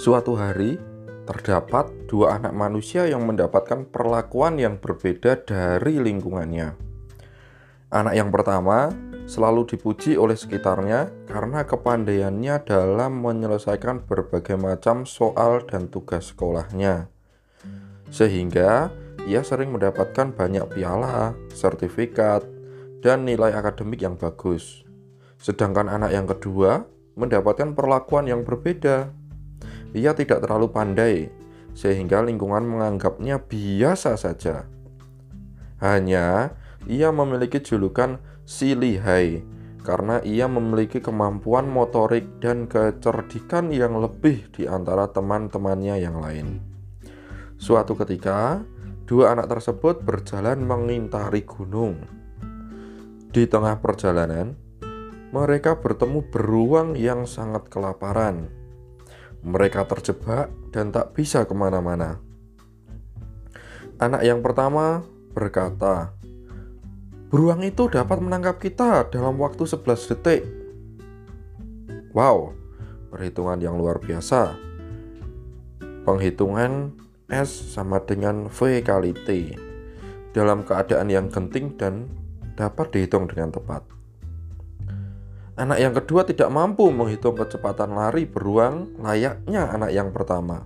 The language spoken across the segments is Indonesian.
Suatu hari, terdapat dua anak manusia yang mendapatkan perlakuan yang berbeda dari lingkungannya. Anak yang pertama selalu dipuji oleh sekitarnya karena kepandaiannya dalam menyelesaikan berbagai macam soal dan tugas sekolahnya, sehingga ia sering mendapatkan banyak piala, sertifikat, dan nilai akademik yang bagus. Sedangkan anak yang kedua mendapatkan perlakuan yang berbeda ia tidak terlalu pandai, sehingga lingkungan menganggapnya biasa saja. Hanya ia memiliki julukan si lihai karena ia memiliki kemampuan motorik dan kecerdikan yang lebih di antara teman-temannya yang lain. Suatu ketika, dua anak tersebut berjalan mengintari gunung. Di tengah perjalanan, mereka bertemu beruang yang sangat kelaparan. Mereka terjebak dan tak bisa ke mana-mana. Anak yang pertama berkata, Beruang itu dapat menangkap kita dalam waktu 11 detik. Wow, perhitungan yang luar biasa. Penghitungan S sama dengan V kali T dalam keadaan yang genting dan dapat dihitung dengan tepat. Anak yang kedua tidak mampu menghitung kecepatan lari beruang layaknya anak yang pertama.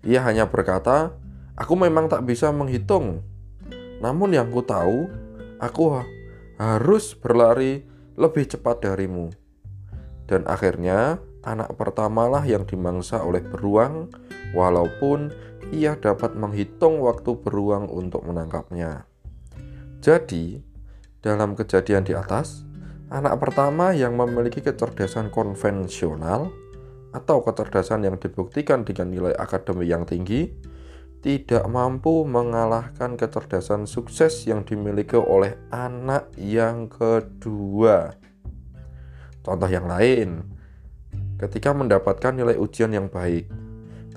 Ia hanya berkata, "Aku memang tak bisa menghitung. Namun yang ku tahu, aku harus berlari lebih cepat darimu." Dan akhirnya, anak pertamalah yang dimangsa oleh beruang, walaupun ia dapat menghitung waktu beruang untuk menangkapnya. Jadi, dalam kejadian di atas, Anak pertama yang memiliki kecerdasan konvensional atau kecerdasan yang dibuktikan dengan nilai akademik yang tinggi tidak mampu mengalahkan kecerdasan sukses yang dimiliki oleh anak yang kedua. Contoh yang lain, ketika mendapatkan nilai ujian yang baik,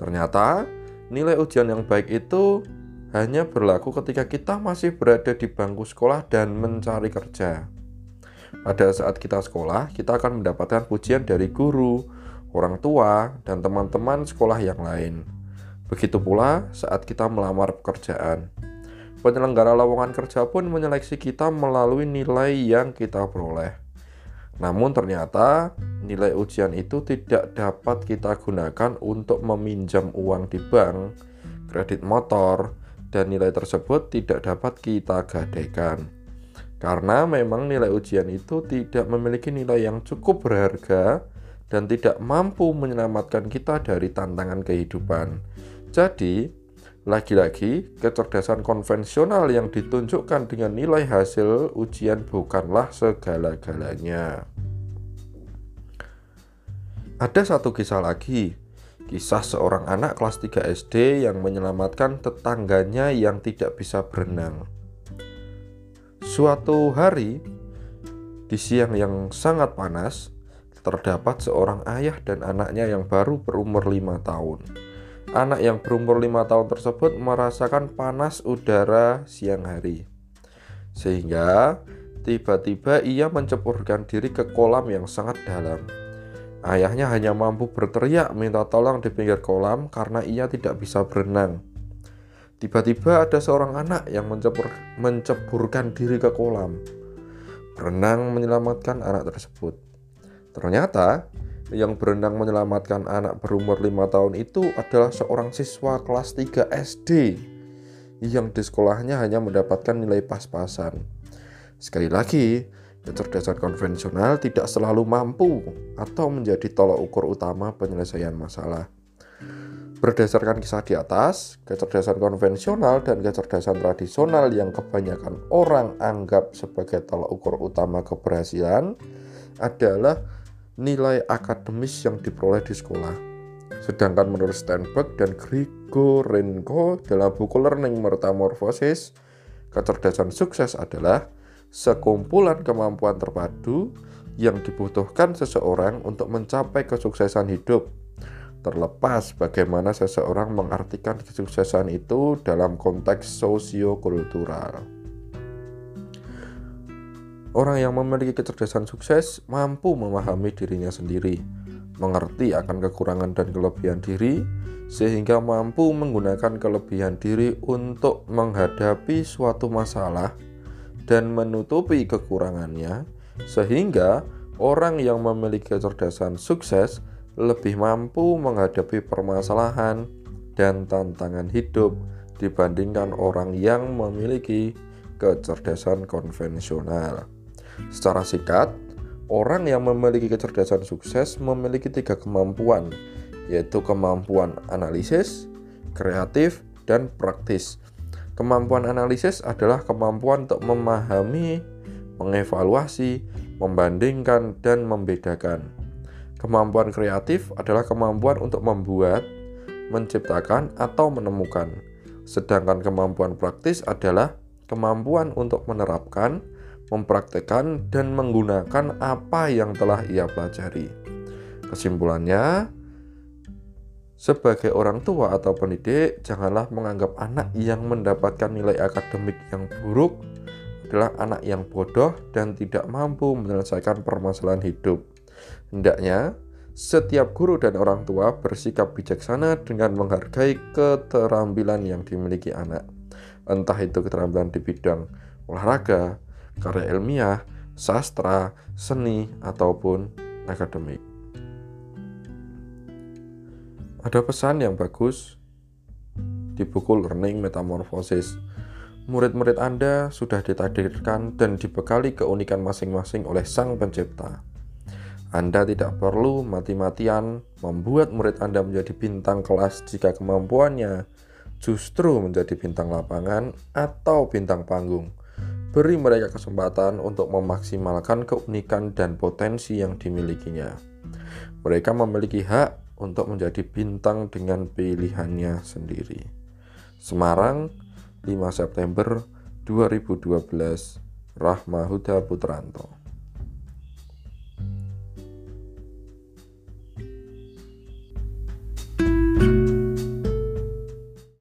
ternyata nilai ujian yang baik itu hanya berlaku ketika kita masih berada di bangku sekolah dan mencari kerja. Pada saat kita sekolah, kita akan mendapatkan pujian dari guru, orang tua, dan teman-teman sekolah yang lain. Begitu pula saat kita melamar pekerjaan. Penyelenggara lowongan kerja pun menyeleksi kita melalui nilai yang kita peroleh. Namun ternyata nilai ujian itu tidak dapat kita gunakan untuk meminjam uang di bank, kredit motor, dan nilai tersebut tidak dapat kita gadaikan. Karena memang nilai ujian itu tidak memiliki nilai yang cukup berharga dan tidak mampu menyelamatkan kita dari tantangan kehidupan. Jadi, lagi-lagi kecerdasan konvensional yang ditunjukkan dengan nilai hasil ujian bukanlah segala-galanya. Ada satu kisah lagi, kisah seorang anak kelas 3 SD yang menyelamatkan tetangganya yang tidak bisa berenang. Suatu hari, di siang yang sangat panas, terdapat seorang ayah dan anaknya yang baru berumur lima tahun. Anak yang berumur lima tahun tersebut merasakan panas udara siang hari. Sehingga tiba-tiba ia menceburkan diri ke kolam yang sangat dalam. Ayahnya hanya mampu berteriak minta tolong di pinggir kolam karena ia tidak bisa berenang. Tiba-tiba ada seorang anak yang mencebur, menceburkan diri ke kolam. Berenang menyelamatkan anak tersebut. Ternyata yang berenang menyelamatkan anak berumur 5 tahun itu adalah seorang siswa kelas 3 SD yang di sekolahnya hanya mendapatkan nilai pas-pasan. Sekali lagi, kecerdasan konvensional tidak selalu mampu atau menjadi tolak ukur utama penyelesaian masalah. Berdasarkan kisah di atas, kecerdasan konvensional dan kecerdasan tradisional yang kebanyakan orang anggap sebagai tolak ukur utama keberhasilan adalah nilai akademis yang diperoleh di sekolah. Sedangkan menurut Steinberg dan Grigorenko dalam buku Learning Metamorphosis, kecerdasan sukses adalah sekumpulan kemampuan terpadu yang dibutuhkan seseorang untuk mencapai kesuksesan hidup terlepas bagaimana seseorang mengartikan kesuksesan itu dalam konteks sosiokultural. Orang yang memiliki kecerdasan sukses mampu memahami dirinya sendiri, mengerti akan kekurangan dan kelebihan diri, sehingga mampu menggunakan kelebihan diri untuk menghadapi suatu masalah dan menutupi kekurangannya, sehingga orang yang memiliki kecerdasan sukses lebih mampu menghadapi permasalahan dan tantangan hidup dibandingkan orang yang memiliki kecerdasan konvensional. Secara singkat, orang yang memiliki kecerdasan sukses memiliki tiga kemampuan, yaitu kemampuan analisis, kreatif, dan praktis. Kemampuan analisis adalah kemampuan untuk memahami, mengevaluasi, membandingkan, dan membedakan. Kemampuan kreatif adalah kemampuan untuk membuat, menciptakan, atau menemukan. Sedangkan kemampuan praktis adalah kemampuan untuk menerapkan, mempraktekkan, dan menggunakan apa yang telah ia pelajari. Kesimpulannya, sebagai orang tua atau pendidik, janganlah menganggap anak yang mendapatkan nilai akademik yang buruk adalah anak yang bodoh dan tidak mampu menyelesaikan permasalahan hidup. Hendaknya setiap guru dan orang tua bersikap bijaksana dengan menghargai keterampilan yang dimiliki anak. Entah itu keterampilan di bidang olahraga, karya ilmiah, sastra, seni, ataupun akademik. Ada pesan yang bagus di buku Learning Metamorphosis murid-murid Anda sudah ditakdirkan dan dibekali keunikan masing-masing oleh Sang Pencipta. Anda tidak perlu mati-matian membuat murid Anda menjadi bintang kelas jika kemampuannya justru menjadi bintang lapangan atau bintang panggung. Beri mereka kesempatan untuk memaksimalkan keunikan dan potensi yang dimilikinya. Mereka memiliki hak untuk menjadi bintang dengan pilihannya sendiri. Semarang, 5 September 2012 Rahma Huda Putranto